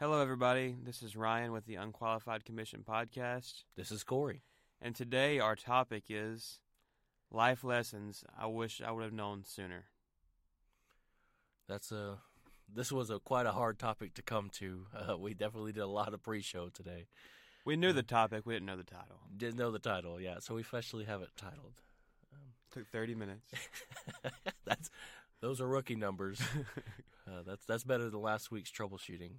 Hello, everybody. This is Ryan with the Unqualified Commission Podcast. This is Corey. And today our topic is life lessons I wish I would have known sooner. That's a. This was a quite a hard topic to come to. Uh, we definitely did a lot of pre-show today. We knew the topic, we didn't know the title. Didn't know the title, yeah. So we officially have it titled. Um, Took thirty minutes. that's those are rookie numbers. uh, that's that's better than last week's troubleshooting.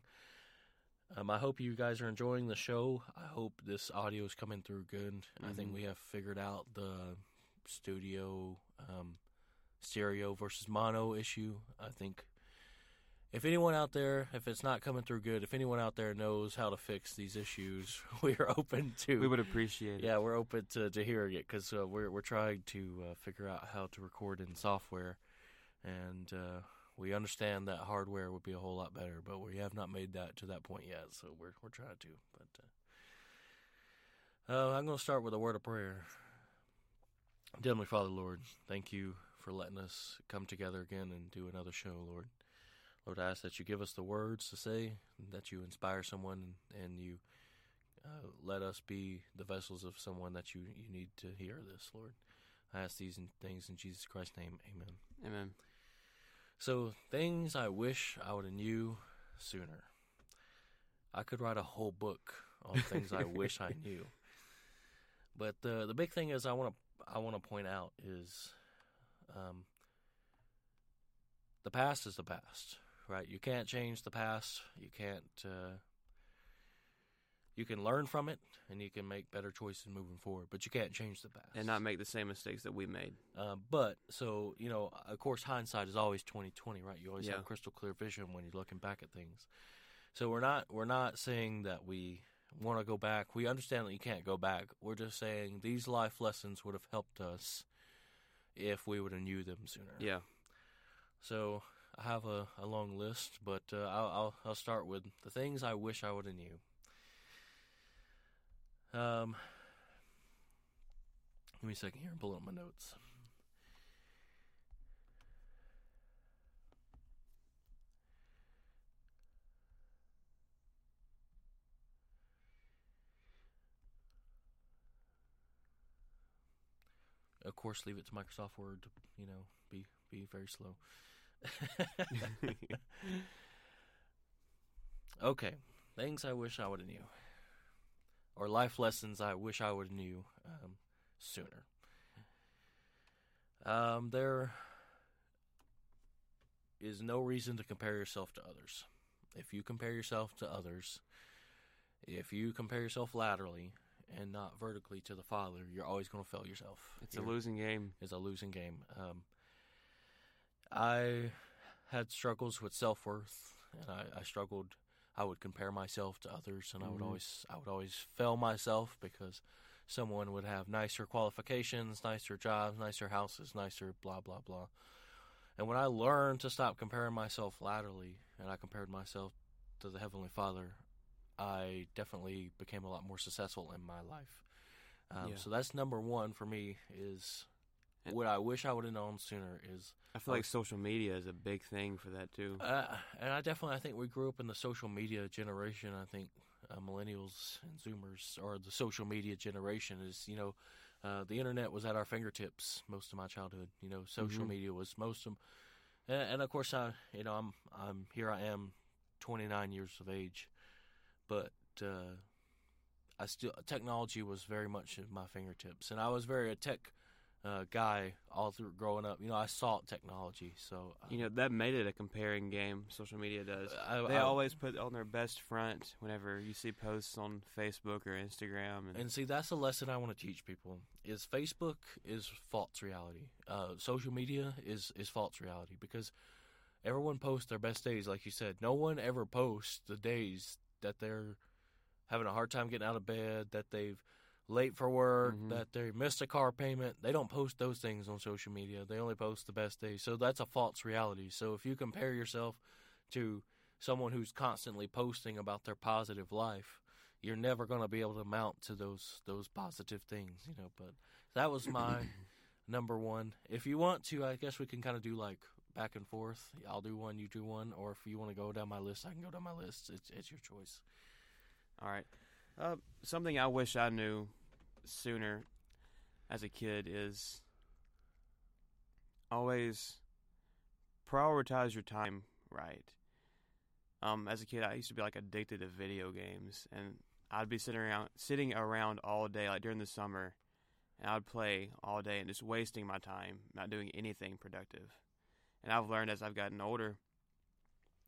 Um, I hope you guys are enjoying the show. I hope this audio is coming through good. Mm-hmm. I think mm-hmm. we have figured out the studio um, stereo versus mono issue. I think if anyone out there, if it's not coming through good, if anyone out there knows how to fix these issues, we are open to. We would appreciate it. Yeah, we're open to, to hearing it because uh, we're we're trying to uh, figure out how to record in software, and uh, we understand that hardware would be a whole lot better, but we have not made that to that point yet. So we're we're trying to. But uh, uh, I'm going to start with a word of prayer. Heavenly Father, Lord, thank you for letting us come together again and do another show, Lord. Lord, I ask that you give us the words to say, that you inspire someone, and you uh, let us be the vessels of someone that you, you need to hear this, Lord. I ask these things in Jesus Christ's name. Amen. Amen. So, things I wish I would have knew sooner. I could write a whole book on things I wish I knew. But the the big thing is I want to I want to point out is um, the past is the past, right? You can't change the past. You can't. Uh, you can learn from it and you can make better choices moving forward, but you can't change the past and not make the same mistakes that we made. Uh, but so you know, of course, hindsight is always twenty twenty, right? You always yeah. have crystal clear vision when you're looking back at things. So we're not we're not saying that we want to go back. We understand that you can't go back. We're just saying these life lessons would have helped us if we would have knew them sooner. Yeah. So I have a, a long list, but uh, I'll, I'll, I'll start with the things I wish I would have knew. Um, give me a second here and pull up my notes. Of course, leave it to Microsoft Word to you know be be very slow. okay, things I wish I would have knew, or life lessons I wish I would have knew um, sooner. Um, there is no reason to compare yourself to others. If you compare yourself to others, if you compare yourself laterally and not vertically to the Father, you're always going to fail yourself. It's you're, a losing game. It's a losing game. Um, I had struggles with self worth, and I, I, struggled. I would compare myself to others, and mm-hmm. I would mm-hmm. always I would always fail myself because someone would have nicer qualifications, nicer jobs, nicer houses, nicer blah blah blah. And when I learned to stop comparing myself laterally, and I compared myself to the Heavenly Father, I definitely became a lot more successful in my life. Um, yeah. So that's number one for me is what I wish I would have known sooner is. I feel like social media is a big thing for that too. Uh, and I definitely I think we grew up in the social media generation. I think uh, millennials and Zoomers are the social media generation. Is you know, uh, the internet was at our fingertips most of my childhood. You know, social mm-hmm. media was most of, and, and of course I you know I'm I'm here I am, 29 years of age, but uh, I still technology was very much at my fingertips, and I was very a tech uh, guy all through growing up. You know, I sought technology, so uh, you know that made it a comparing game. Social media does. I, they I, always put on their best front whenever you see posts on Facebook or Instagram. And, and see, that's a lesson I want to teach people: is Facebook is false reality. Uh, social media is is false reality because everyone posts their best days, like you said. No one ever posts the days that they're having a hard time getting out of bed, that they've late for work, mm-hmm. that they missed a car payment. They don't post those things on social media. They only post the best days. So that's a false reality. So if you compare yourself to someone who's constantly posting about their positive life, you're never going to be able to mount to those those positive things, you know, but that was my number 1. If you want to, I guess we can kind of do like back and forth. I'll do one, you do one, or if you want to go down my list, I can go down my list. It's it's your choice. All right. Uh, something I wish I knew sooner as a kid is always prioritize your time right. Um, as a kid, I used to be like addicted to video games, and I'd be sitting around sitting around all day, like during the summer, and I'd play all day and just wasting my time, not doing anything productive. And I've learned as I've gotten older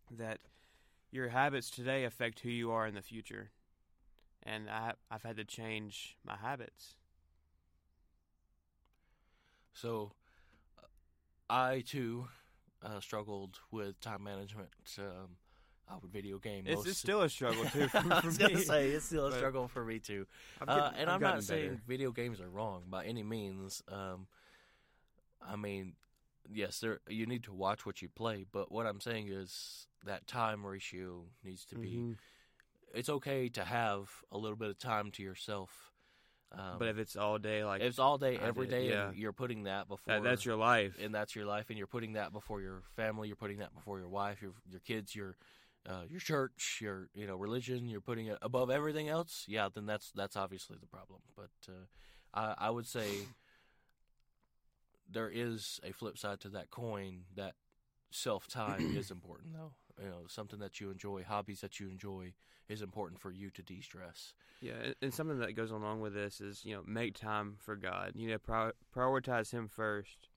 that your habits today affect who you are in the future, and I, I've had to change my habits. So, uh, I too uh, struggled with time management. Um, uh, with video games. It's, it's, still a struggle too. For, I was gonna say it's still a struggle for me too. Uh, and I'm, I'm not saying better. video games are wrong by any means. Um, I mean, yes, there you need to watch what you play, but what I'm saying is that time ratio needs to be. Mm-hmm. It's okay to have a little bit of time to yourself. Um, but if it's all day, like if it's all day, every day, yeah. and you're putting that before that, that's your life, and that's your life, and you're putting that before your family, you're putting that before your wife, your your kids, your uh, your church, your you know religion, you're putting it above everything else. Yeah, then that's that's obviously the problem. But uh, I, I would say there is a flip side to that coin. That self time is important, though. You know, something that you enjoy, hobbies that you enjoy, is important for you to de stress. Yeah, and something that goes along with this is you know make time for God. You know, prioritize Him first,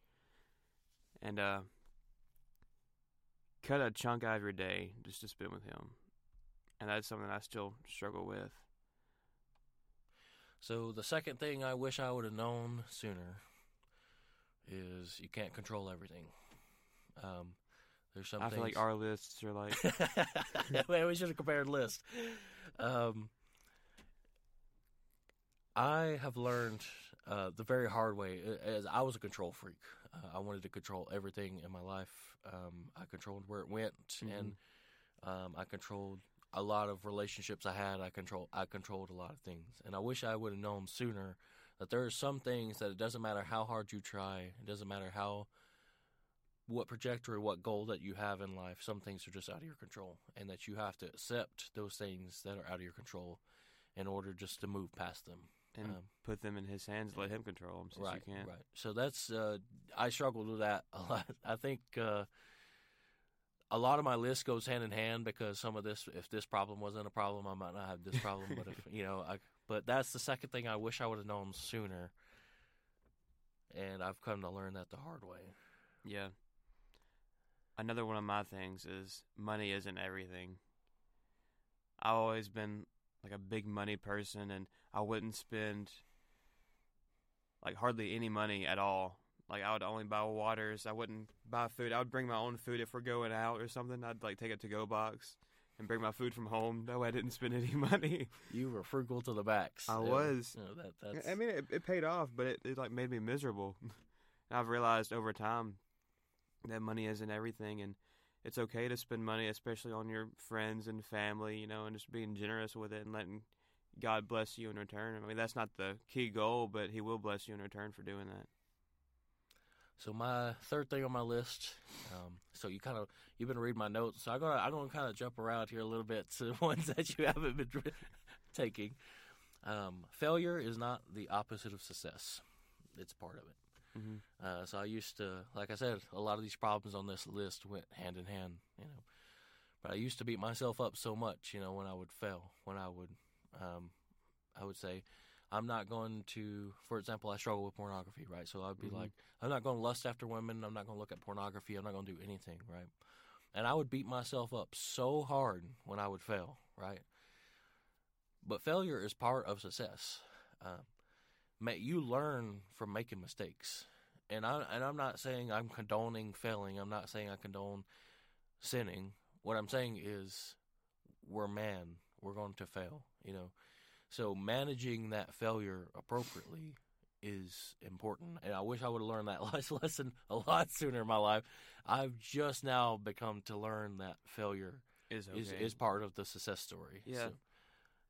and uh, cut a chunk out of your day just to spend with Him, and that's something I still struggle with. So the second thing I wish I would have known sooner is you can't control everything. Um, there's some. I feel like our lists are like. we should have compared lists. Um, I have learned uh, the very hard way. As I was a control freak, uh, I wanted to control everything in my life. Um, I controlled where it went, mm-hmm. and um, I controlled a lot of relationships I had. I control. I controlled a lot of things, and I wish I would have known sooner that there are some things that it doesn't matter how hard you try, it doesn't matter how what trajectory, what goal that you have in life, some things are just out of your control, and that you have to accept those things that are out of your control in order just to move past them and um, put them in His hands. Let Him control them, since right, you can't. Right. So that's uh, I struggled with that a lot. I think uh, a lot of my list goes hand in hand because some of this, if this problem wasn't a problem, I might not have this problem. but if you know, I but that's the second thing I wish I would have known sooner. And I've come to learn that the hard way. Yeah. Another one of my things is money isn't everything. I've always been like a big money person and I wouldn't spend like hardly any money at all. Like I would only buy waters. I wouldn't buy food. I would bring my own food if we're going out or something. I'd like take a to go box and bring my food from home. That way, I didn't spend any money. You were frugal to the max. I was. that, that's... I mean, it, it paid off, but it, it like made me miserable. I've realized over time that money isn't everything, and it's okay to spend money, especially on your friends and family. You know, and just being generous with it and letting God bless you in return. I mean, that's not the key goal, but He will bless you in return for doing that. So my third thing on my list. Um, so you kind of you've been reading my notes, so I'm gonna I'm gonna kind of jump around here a little bit to ones that you haven't been taking. Um, failure is not the opposite of success; it's part of it. Mm-hmm. Uh, so I used to, like I said, a lot of these problems on this list went hand in hand, you know. But I used to beat myself up so much, you know, when I would fail, when I would, um, I would say, I'm not going to, for example, I struggle with pornography, right? So I'd be mm-hmm. like, I'm not going to lust after women. I'm not going to look at pornography. I'm not going to do anything, right? And I would beat myself up so hard when I would fail, right? But failure is part of success. Uh, you learn from making mistakes, and I and I'm not saying I'm condoning failing. I'm not saying I condone sinning. What I'm saying is, we're man. We're going to fail. You know, so managing that failure appropriately is important, and I wish I would have learned that last lesson a lot sooner in my life. I've just now become to learn that failure is okay. is, is part of the success story. Yeah. So,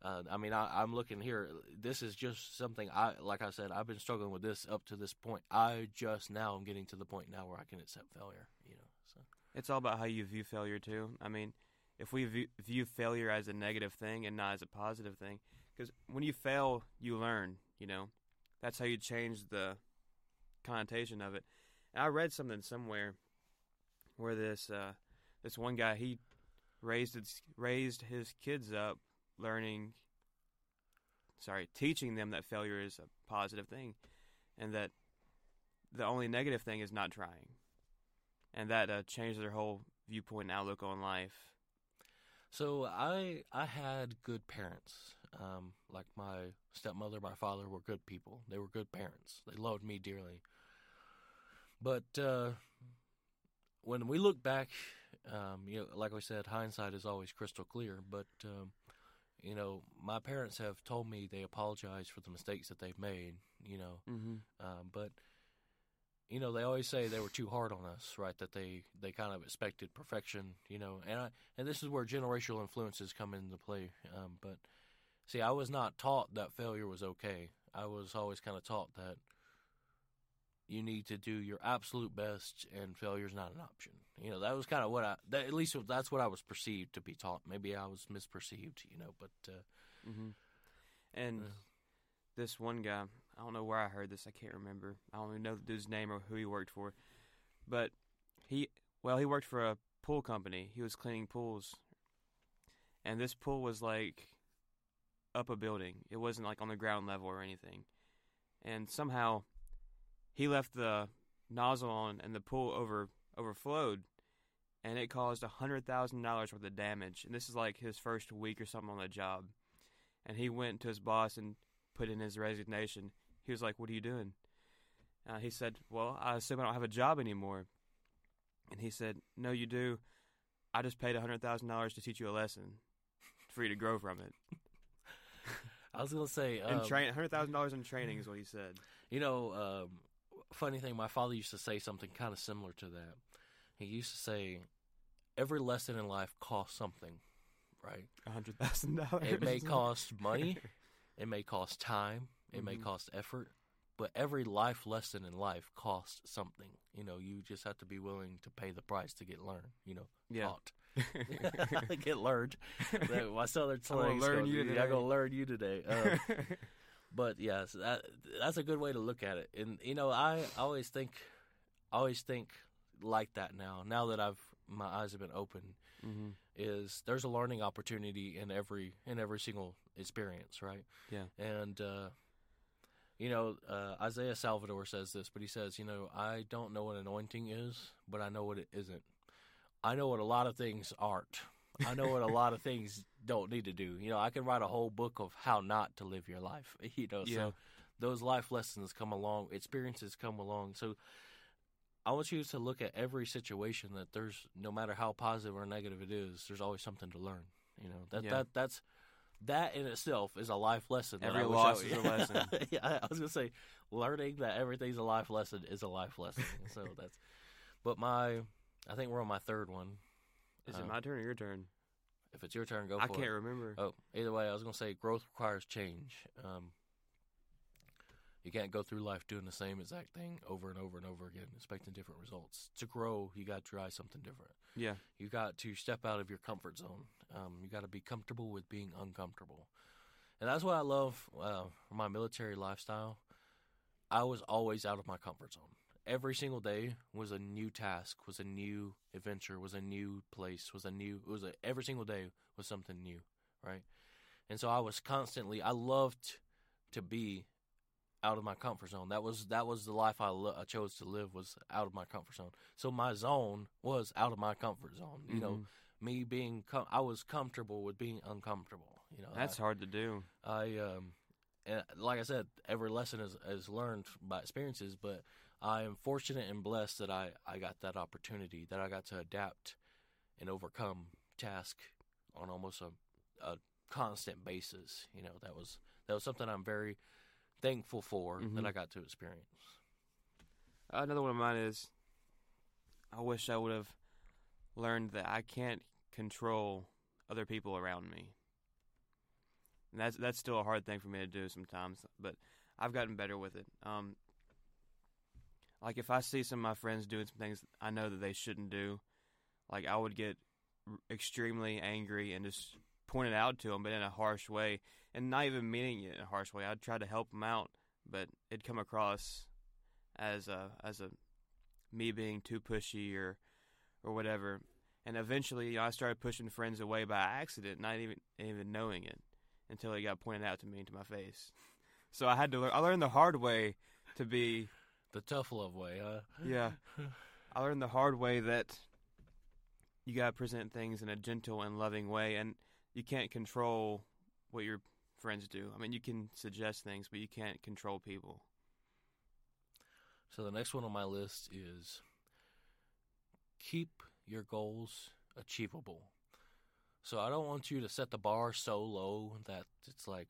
uh, I mean, I, am looking here. This is just something I, like I said, I've been struggling with this up to this point. I just now am getting to the point now where I can accept failure. You know. So. It's all about how you view failure too. I mean, if we view, view failure as a negative thing and not as a positive thing, because when you fail, you learn. You know, that's how you change the connotation of it. And I read something somewhere where this uh, this one guy he raised his, raised his kids up learning sorry teaching them that failure is a positive thing and that the only negative thing is not trying and that uh, changed their whole viewpoint and outlook on life So I I had good parents. Um, like my stepmother, my father were good people. They were good parents. They loved me dearly. But uh, when we look back, um, you know, like I said, hindsight is always crystal clear. But um, you know, my parents have told me they apologize for the mistakes that they've made. You know, mm-hmm. um, but you know they always say they were too hard on us, right? That they they kind of expected perfection, you know. And I and this is where generational influences come into play. Um, but see, I was not taught that failure was okay. I was always kind of taught that you need to do your absolute best, and failure's not an option. You know, that was kind of what I that, at least that's what I was perceived to be taught. Maybe I was misperceived, you know, but. Uh, Mm-hmm. And Uh. this one guy, I don't know where I heard this. I can't remember. I don't even know the dude's name or who he worked for. But he, well, he worked for a pool company. He was cleaning pools. And this pool was like up a building. It wasn't like on the ground level or anything. And somehow he left the nozzle on and the pool over overflowed and it caused a hundred thousand dollars worth of damage. And this is like his first week or something on the job. And he went to his boss and put in his resignation. He was like, "What are you doing?" Uh, he said, "Well, I assume I don't have a job anymore." And he said, "No, you do. I just paid a hundred thousand dollars to teach you a lesson for you to grow from it." I was gonna say, and um, train hundred thousand dollars in training is what he said. You know, um, funny thing, my father used to say something kind of similar to that. He used to say, "Every lesson in life costs something, right? A hundred thousand dollars. It may cost money, it may cost time, it may Mhm. cost effort, but every life lesson in life costs something. You know, you just have to be willing to pay the price to get learned. You know, Yeah. taught, get learned. My southern I'm gonna slang. learn you I'm today. gonna learn you today. Um, but yes, that that's a good way to look at it. And you know, I always think, always think like that now. Now that I've my eyes have been opened, hmm is there's a learning opportunity in every in every single experience, right? Yeah. And uh, you know, uh, Isaiah Saldivar says this, but he says, you know, I don't know what anointing is, but I know what it isn't. I know what a lot of things aren't. I know what a lot of things don't need to do. You know, I can write a whole book of how not to live your life. You know, Yeah. so those life lessons come along, experiences come along. So I want you to look at every situation that there's no matter how positive or negative it is, there's always something to learn. You know, that Yeah. that that's that in itself is a life lesson. Every loss is a lesson. yeah, I I was gonna say learning that everything's a life lesson is a life lesson. so that's but my I think we're on my third one. Is it my turn or your turn? If it's your turn, go for it. I for can't it. remember. Oh, either way, I was gonna say growth requires change. Um, you can't go through life doing the same exact thing over and over and over again, expecting different results. To grow, you got to try something different. Yeah. You got to step out of your comfort zone. Um, you got to be comfortable with being uncomfortable, and that's what I love uh, my military lifestyle. I was always out of my comfort zone. Every single day was a new task, was a new adventure, was a new place, was a new. It was a, every single day was something new, right? And so I was constantly. I loved to be out of my comfort zone. That was that was the life I, lo- I chose to live was out of my comfort zone. So my zone was out of my comfort zone. You know, Mhm. me being com- I was comfortable with being uncomfortable. You know, that's I, hard to do. I um, and like I said, every lesson is is learned by experiences. But I am fortunate and blessed that I I got that opportunity that I got to adapt and overcome task on almost a a constant basis. You know, that was that was something I'm very thankful for that Mhm. I got to experience. Another one of mine is I wish I would have learned that I can't control other people around me. And that's that's still a hard thing for me to do sometimes, but I've gotten better with it. Um like if I see some of my friends doing some things I know that they shouldn't do, like I would get extremely angry and just point it out to them, but in a harsh way, and not even meaning it in a harsh way. I'd try to help them out, but it'd come across as a as a me being too pushy or or whatever. And eventually, you know, I started pushing friends away by accident, not even even knowing it, until it got pointed out to me to my face. So I had to learn. I learned the hard way to be The tough love way, huh? yeah. I learned the hard way that you got to present things in a gentle and loving way, and you can't control what your friends do. I mean, you can suggest things, but you can't control people. So the next one on my list is keep your goals achievable. So I don't want you to set the bar so low that it's like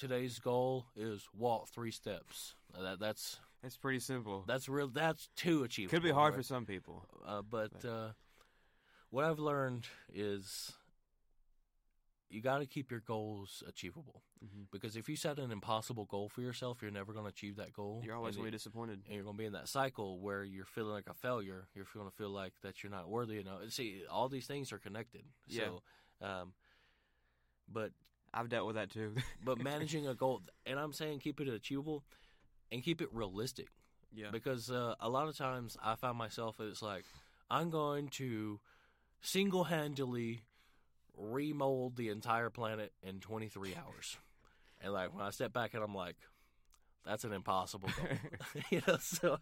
today's goal is walk three steps. That that's It's pretty simple. that's real. That's too achievable. Could be hard for some people. Uh, but uh, what I've learned is you got to keep your goals achievable hmm because if you set an impossible goal for yourself, you're never going to achieve that goal. You're always going to be disappointed. and you're going to be in that cycle where you're feeling like a failure. You're going to feel like that you're not worthy enough. See, all these things are connected. Yeah. So, um, but I've dealt with that too. but managing a goal, and I'm saying keep it achievable and keep it realistic yeah. because uh, a lot of times I find myself it's like I'm going to single-handedly remold the entire planet in 23 hours, and like when I step back and I'm like, that's an impossible goal, you know. So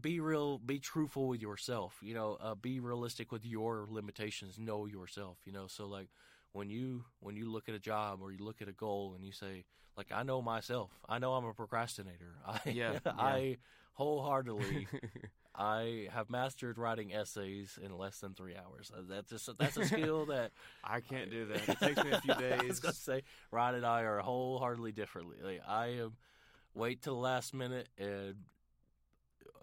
be real, be truthful with yourself, you know. Uh, be realistic with your limitations. Know yourself, you know. So like when you when you look at a job or you look at a goal and you say like I know myself, I know I'm a procrastinator. I Yeah, yeah. I wholeheartedly I have mastered writing essays in less than three hours. Uh, That's just, that's a skill that I can't do that. It takes me a few days. I was gonna say Rod and I are wholeheartedly differently. Like I am wait till the last minute and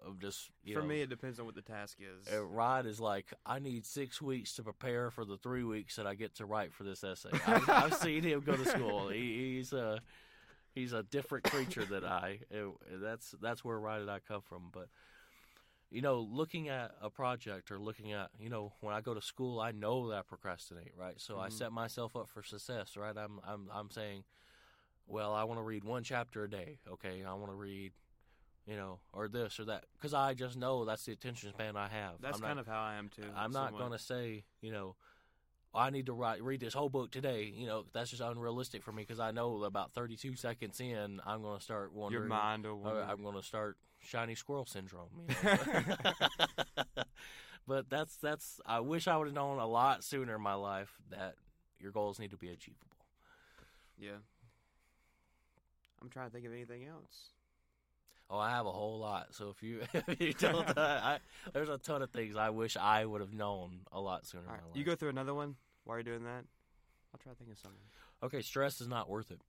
I'm just you For know, me, it depends on what the task is. uh, Rod is like, I need six weeks to prepare for the three weeks that I get to write for this essay. I've, I've seen him go to school. He, he's a he's a different creature than I. Uh, that's that's where Rod and I come from. But you know, looking at a project or looking at you know when I go to school, I know that I procrastinate, right? So I Mhm. set myself up for success, right? I'm I'm I'm saying, well, I want to read one chapter a day. Okay, I want to read. You know, or this or that, because I just know that's the attention span I have. That's I'm not, kind of how I am too. I'm not going to say, you know, I need to write read this whole book today. You know, that's just unrealistic for me because I know about 32 seconds in, I'm going to start wondering. Your mind will or wander. I'm going to start shiny squirrel syndrome. You know? but that's that's. I wish I would have known a lot sooner in my life that your goals need to be achievable. Yeah. I'm trying to think of anything else. Oh, I have a whole lot. So if you if you don't, I, there's a ton of things I wish I would have known a lot sooner All in right. my life. You go through another one while you're doing that. I'll try to think of something. Okay, stress is not worth it.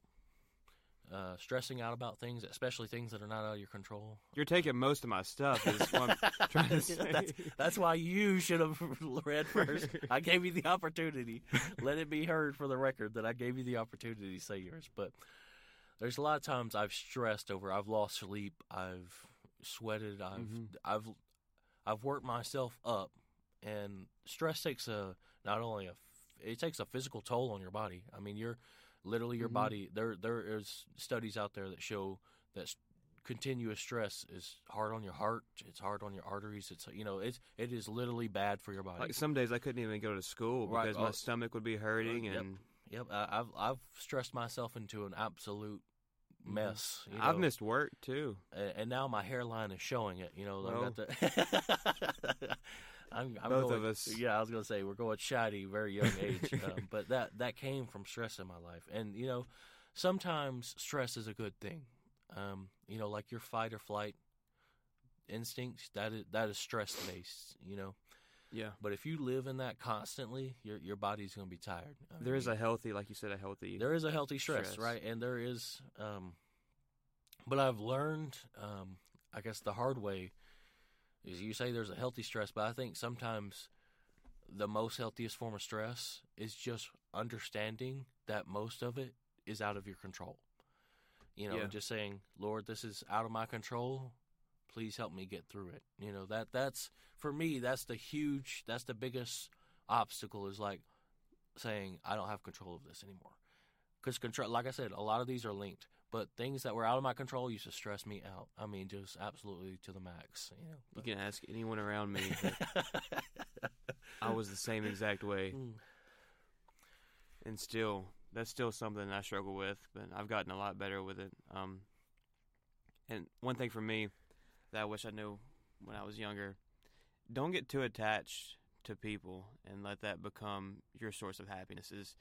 Uh, stressing out about things, especially things that are not out of your control. You're taking most of my stuff. Is what I'm trying to say. that's, that's why you should have read first. I gave you the opportunity. Let it be heard for the record that I gave you the opportunity to say yours. But there's a lot of times I've stressed over. I've lost sleep. I've sweated. I've Mhm. I've I've worked myself up, and stress takes a not only a it takes a physical toll on your body. I mean, you're literally your Mhm. body. There there is studies out there that show that continuous stress is hard on your heart. It's hard on your arteries. It's you know it's it is literally bad for your body. Like some days I couldn't even go to school because oh. my stomach would be hurting, Yep. and yep, I, I've I've stressed myself into an absolute. Mess. You I've missed work too. and, and now my hairline is showing it. You know, Well. I've got the. I'm, I'm Both going, of us. Yeah, I was gonna say we're going shiny, very young age, um, but that that came from stress in my life, and you know, sometimes stress is a good thing. Um, you know, like your fight or flight instincts that is that is stress based. You know, Yeah. but if you live in that constantly, your your body's gonna be tired. I There is a healthy, like you said, a healthy. there is a healthy stress, Stress. right? And there is, um, but I've learned, um, I guess, the hard way is you say there's a healthy stress, but I think sometimes the most healthiest form of stress is just understanding that most of it is out of your control. You know, Yeah. just saying, Lord, this is out of my control. Please help me get through it. You know that that's for me. That's the huge. That's the biggest obstacle. Is like saying I don't have control of this anymore. Because control, like I said, a lot of these are linked. But things that were out of my control used to stress me out. I mean, just absolutely to the max. You know. You can ask anyone around me. I was the same exact way, Mm. and still, that's still something I struggle with. But I've gotten a lot better with it. Um, and one thing for me that I wish I knew when I was younger: don't get too attached to people and let that become your source of happiness. Is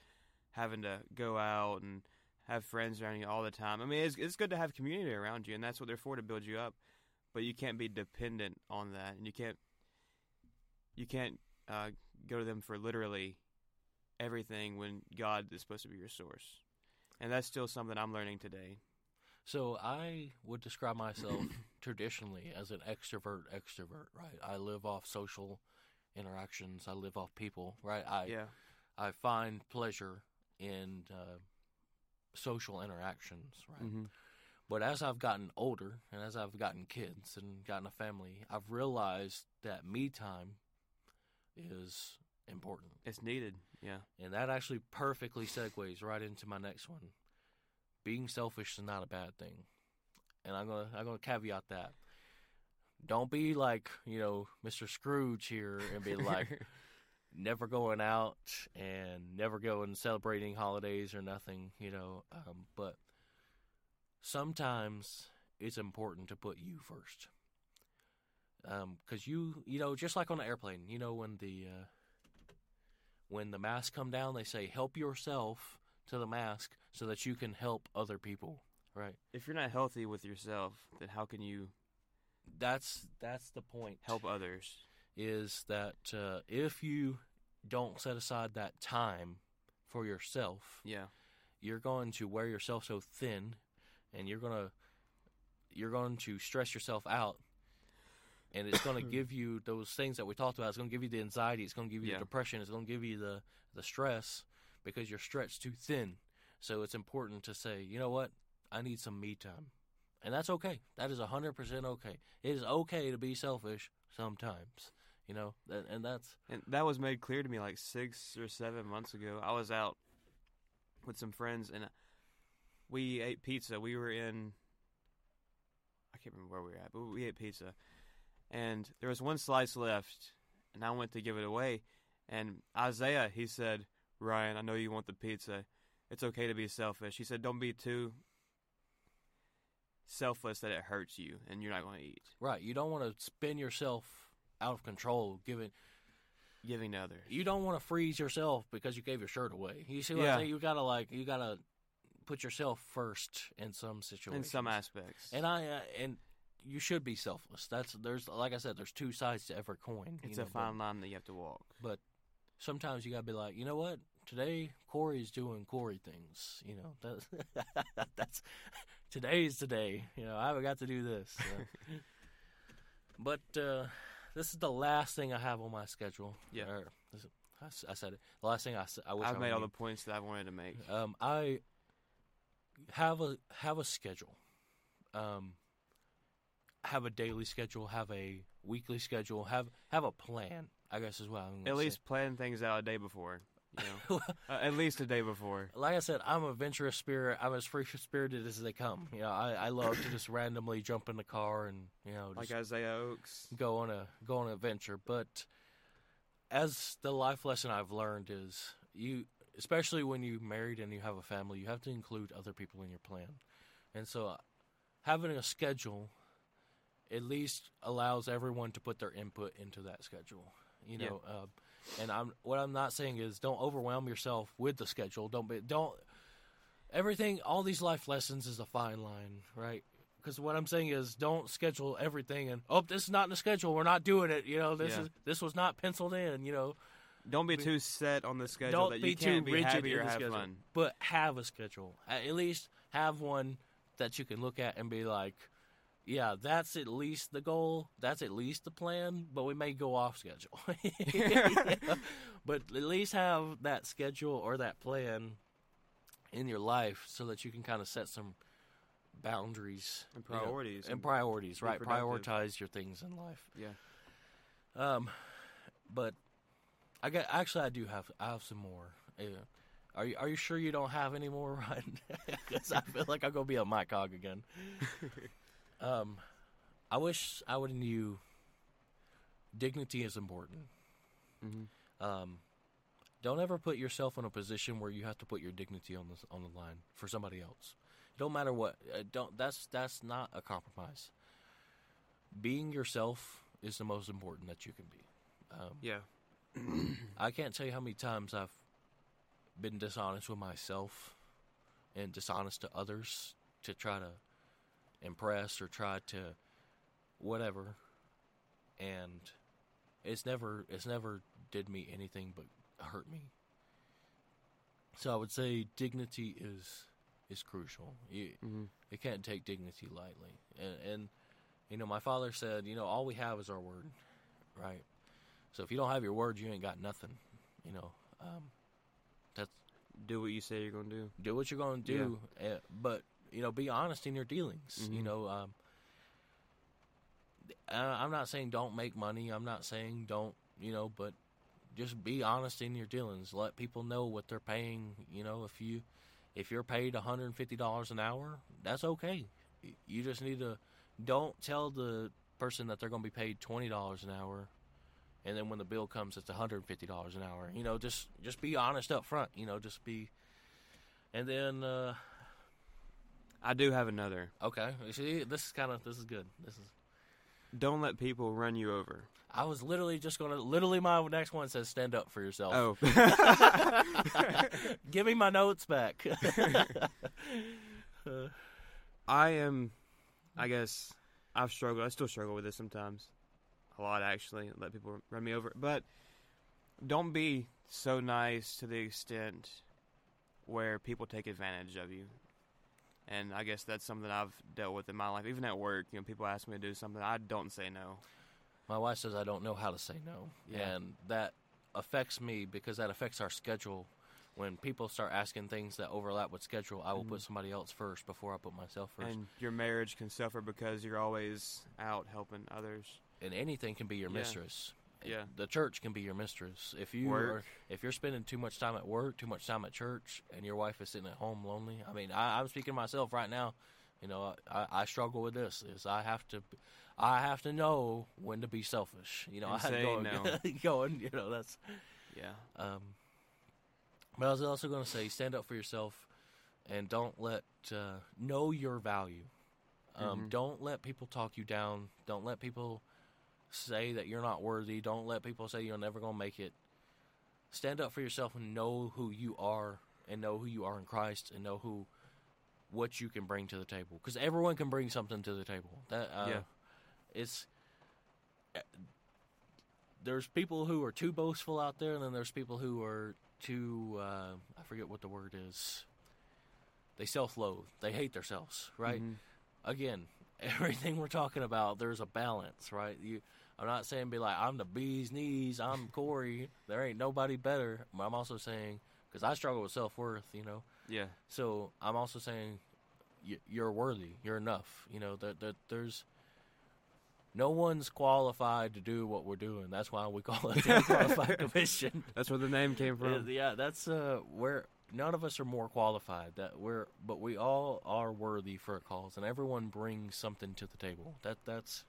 having to go out and have friends around you all the time. I mean, it's it's good to have community around you, and that's what they're for to build you up. But you can't be dependent on that, and you can't you can't uh, go to them for literally everything when God is supposed to be your source. And that's still something I'm learning today. So I would describe myself traditionally as an extrovert extrovert, right? I live off social interactions. I live off people, right? I yeah, I find pleasure in uh, social interactions, right? hmm But as I've gotten older and as I've gotten kids and gotten a family, I've realized that me time is important. it's needed. Yeah, And that actually perfectly segues right into my next one. Being selfish is not a bad thing. And I'm gonna I'm gonna caveat that. Don't be like, you know, Mr. Scrooge here and be like never going out and never going celebrating holidays or nothing, you know. Um, but sometimes it's important to put you first. Because you, you know, just like on an airplane, you know, when the uh, when the masks come down, they say help yourself to the mask so that you can help other people. Right. if you're not healthy with yourself, then how can you That's that's the point. help others? is that uh, if you don't set aside that time for yourself, Yeah, you're going to wear yourself so thin, and you're gonna you're going to stress yourself out, and it's going to give you those things that we talked about. It's going to give you the anxiety. It's going to give you Yeah. the depression. It's going to give you the the stress because you're stretched too thin. So it's important to say, you know what, I need some me time, and that's okay. That is hundred percent okay. It is okay to be selfish sometimes. You know, and that's and that was made clear to me like six or seven months ago. I was out with some friends and we ate pizza. We were in I can't remember where we were at, but we ate pizza. And there was one slice left and I went to give it away and Isaiah, he said, "Ryan, I know you want the pizza. It's okay to be selfish." He said, "Don't be too selfless that it hurts you and you're not going to eat." right. You don't want to spin yourself out of control, giving Giving to others. you don't want to freeze yourself because you gave your shirt away. You see what Yeah. I'm saying? You gotta like you gotta put yourself first in some situations. in some aspects. And I uh, and you should be selfless. That's there's like I said, there's two sides to every coin. it's you a know, but fine line that you have to walk. But sometimes you gotta be like, you know what? Today Corey's doing Corey things. You know that's that's today's today. You know I haven't got to do this. so. but uh, this is the last thing I have on my schedule. Yeah. Or, is- I said it. The last thing I, I wish I've I made all the points that I wanted to make. um, I have a have a schedule. Um, have a daily schedule. Have a weekly schedule. Have have a plan. I guess is what I'm. At least plan things out a day before. You know, uh, at least a day before. like I said, I'm a adventurous spirit. I'm as free spirited as they come. You know, I, I love to just randomly jump in the car and you know just Like Isaiah Oaks. go on a go on an adventure. But as the life lesson I've learned is you, especially when you're married and you have a family, you have to include other people in your plan. And so, uh, having a schedule at least allows everyone to put their input into that schedule. You Yeah. know, uh, and I'm what I'm not saying is don't overwhelm yourself with the schedule. Don't be don't everything. All these life lessons is a fine line, right? Because what I'm saying is, don't schedule everything and oh, this is not in the schedule. We're not doing it. You know, this Yeah. is this was not penciled in. You know, Don't be Be- too set on the schedule don't that be you can't too be rigid happy or have schedule. fun. but have a schedule. At least have one that you can look at and be like, yeah, that's at least the goal. That's at least the plan. But we may go off schedule. But at least have that schedule or that plan in your life so that you can kind of set some boundaries And you know, priorities. and priorities, right? productive. Prioritize your things in life. yeah. Um, but I got actually I do have I have some more. Yeah. Are you are you sure you don't have any more, Ryan? Because I feel like I'm gonna be a mic hog again. Um, I wish I would have knew. Dignity is important. hmm Um, don't ever put yourself in a position where you have to put your dignity on the on the line for somebody else. It don't matter what. Uh, don't that's that's not a compromise. Being yourself is the most important that you can be. Um, Yeah. I can't tell you how many times I've been dishonest with myself and dishonest to others to try to impress or try to whatever and it's never it's never did me anything but hurt me. So I would say dignity is is crucial. You hmm you can't take dignity lightly. And, and you know, my father said, you know, all we have is our word, right? So if you don't have your word, you ain't got nothing. You know, um, that's Do what you say you're gonna do. do what you're going to do, uh, but you know, be honest in your dealings. You Mhm. know, um, uh, I'm not saying don't make money. I'm not saying don't, you know, but just be honest in your dealings. Let people know what they're paying. You know, if you if you're paid $150 an hour, that's okay. You just need to don't tell the person that they're going to be paid $20 an hour and then when the bill comes it's $150 an hour. You know, just just be honest up front, you know, just be and then uh I do have another. okay, see this is kind of this is good. This is Don't let people run you over. I was literally just going to literally my next one says stand up for yourself. Oh. Give me my notes back. I am, I guess, I've struggled. I still struggle with this sometimes. A lot, actually. Let people run me over. But don't be so nice to the extent where people take advantage of you. And I guess that's something I've dealt with in my life. Even at work, you know, people ask me to do something, I don't say no. My wife says I don't know how to say no, Yeah. and that affects me because that affects our schedule. When people start asking things that overlap with schedule, I will Mhm. put somebody else first before I put myself first. And your marriage can suffer because you're always out helping others. and anything can be your Yeah. mistress. Yeah. The church can be your mistress. If you Work. are, if you're spending too much time at work, too much time at church, and your wife is sitting at home lonely. I mean, I, I'm speaking to myself right now. You know, I, I struggle with this. Is I have to, I have to know when to be selfish. You know, And I have say to go, no. going. You know, that's. Yeah. Um, but I was also going to say, stand up for yourself, and don't let uh, know your value. Um, Mhm. Don't let people talk you down. Don't let people say that you're not worthy. Don't let people say you're never going to make it. Stand up for yourself and know who you are, and know who you are in Christ, and know who what you can bring to the table. Because everyone can bring something to the table. That uh, Yeah. it's there's people who are too boastful out there, and then there's people who are too uh, I forget what the word is. They self-loathe. They hate themselves, right? Mhm. Again, everything we're talking about, there's a balance, right? You, I'm not saying be like I'm the bee's knees. I'm Corey. there ain't nobody better. But I'm also saying because I struggle with self-worth, you know. Yeah. So I'm also saying you're worthy. You're enough. You know that that there's no one's qualified to do what we're doing. That's why we call it the unqualified commission. That's where the name came from. yeah, that's uh where none of us are more qualified. That we're but we all are worthy for a cause, and everyone brings something to the table. That that's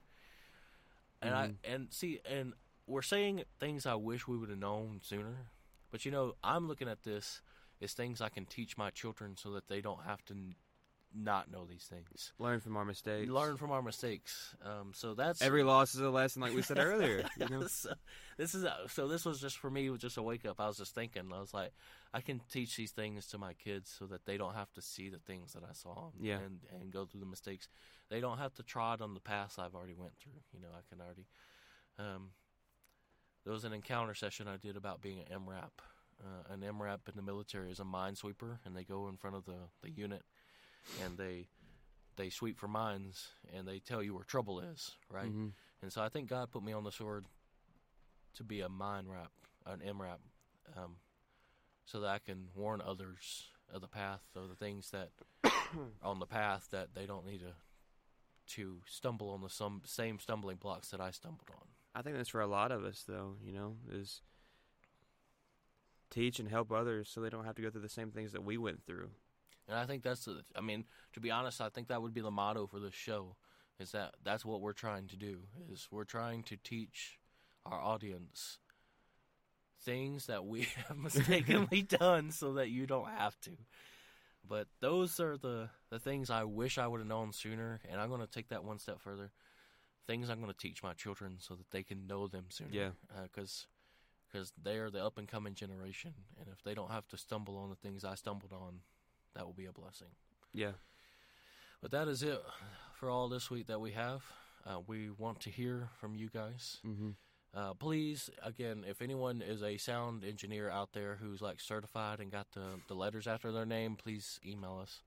and I mm-hmm. and see and we're saying things I wish we would have known sooner. But you know, I'm looking at this as things I can teach my children so that they don't have to not know these things. Learn from our mistakes. Learn from our mistakes. Um, so that's Every loss is a lesson, like we said earlier. You know? so, this is a, so. This was just for me. It was just a wake up. I was just thinking. I was like, I can teach these things to my kids so that they don't have to see the things that I saw. Yeah. And and go through the mistakes. They don't have to trod on the paths I've already went through. You know, I can already. Um, there was an encounter session I did about being an MRAP. Uh, an MRAP in the military is a minesweeper, and they go in front of the, the unit, and they they sweep for mines, and they tell you where trouble is, right? Mhm. And so I think God put me on the sword to be a mine rap, an M rap, um, so that I can warn others of the path of the things that on the path that they don't need to to stumble on the some same stumbling blocks that I stumbled on. I think that's for a lot of us, though. You know, is teach and help others so they don't have to go through the same things that we went through. And I think that's the, I mean, to be honest, I think that would be the motto for this show is that that's what we're trying to do is we're trying to teach our audience things that we have mistakenly done so that you don't have to. But those are the the things I wish I would have known sooner and I'm going to take that one step further. Things I'm going to teach my children so that they can know them sooner. Yeah. Uh, because because they are the up and coming generation, and if they don't have to stumble on the things I stumbled on, that will be a blessing. Yeah. But that is it for all this week that we have. Uh, we want to hear from you guys. Mm-hmm. Uh, please, again, if anyone is a sound engineer out there who's like certified and got the, the letters after their name, please email us.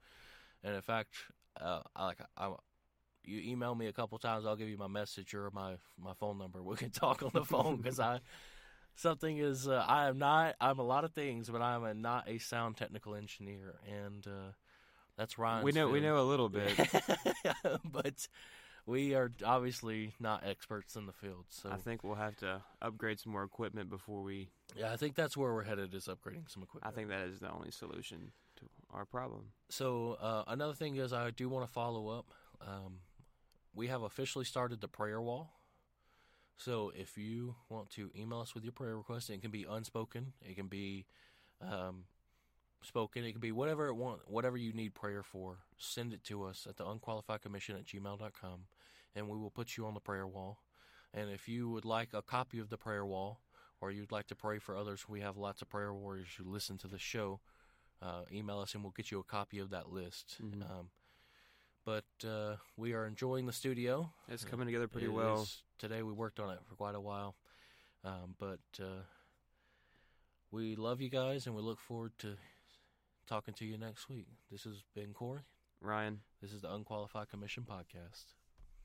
And in fact, uh, I like I, you email me a couple times, I'll give you my message or my my phone number. We can talk on the phone because I something is uh, I am not I'm a lot of things, but I'm a, not a sound technical engineer, and uh, that's Ryan. We know we know a little bit. but we are obviously not experts in the field. So I think we'll have to upgrade some more equipment before we. yeah, I think that's where we're headed is upgrading some equipment. I think that is the only solution to our problem. So uh, another thing is I do want to follow up. Um, we have officially started the prayer wall. So if you want to email us with your prayer request, it can be unspoken, it can be um, spoken, it can be whatever it want, whatever you need prayer for. Send it to us at the unqualified commission at gmail.com, and we will put you on the prayer wall. And if you would like a copy of the prayer wall, or you'd like to pray for others, we have lots of prayer warriors who listen to the show. Uh, email us, and we'll get you a copy of that list. Mhm. Um, but uh, we are enjoying the studio. It's coming together pretty It well. is- today we worked on it for quite a while, um, but uh, we love you guys, and we look forward to talking to you next week. This has been Corey. Ryan. This is the Unqualified Commission Podcast.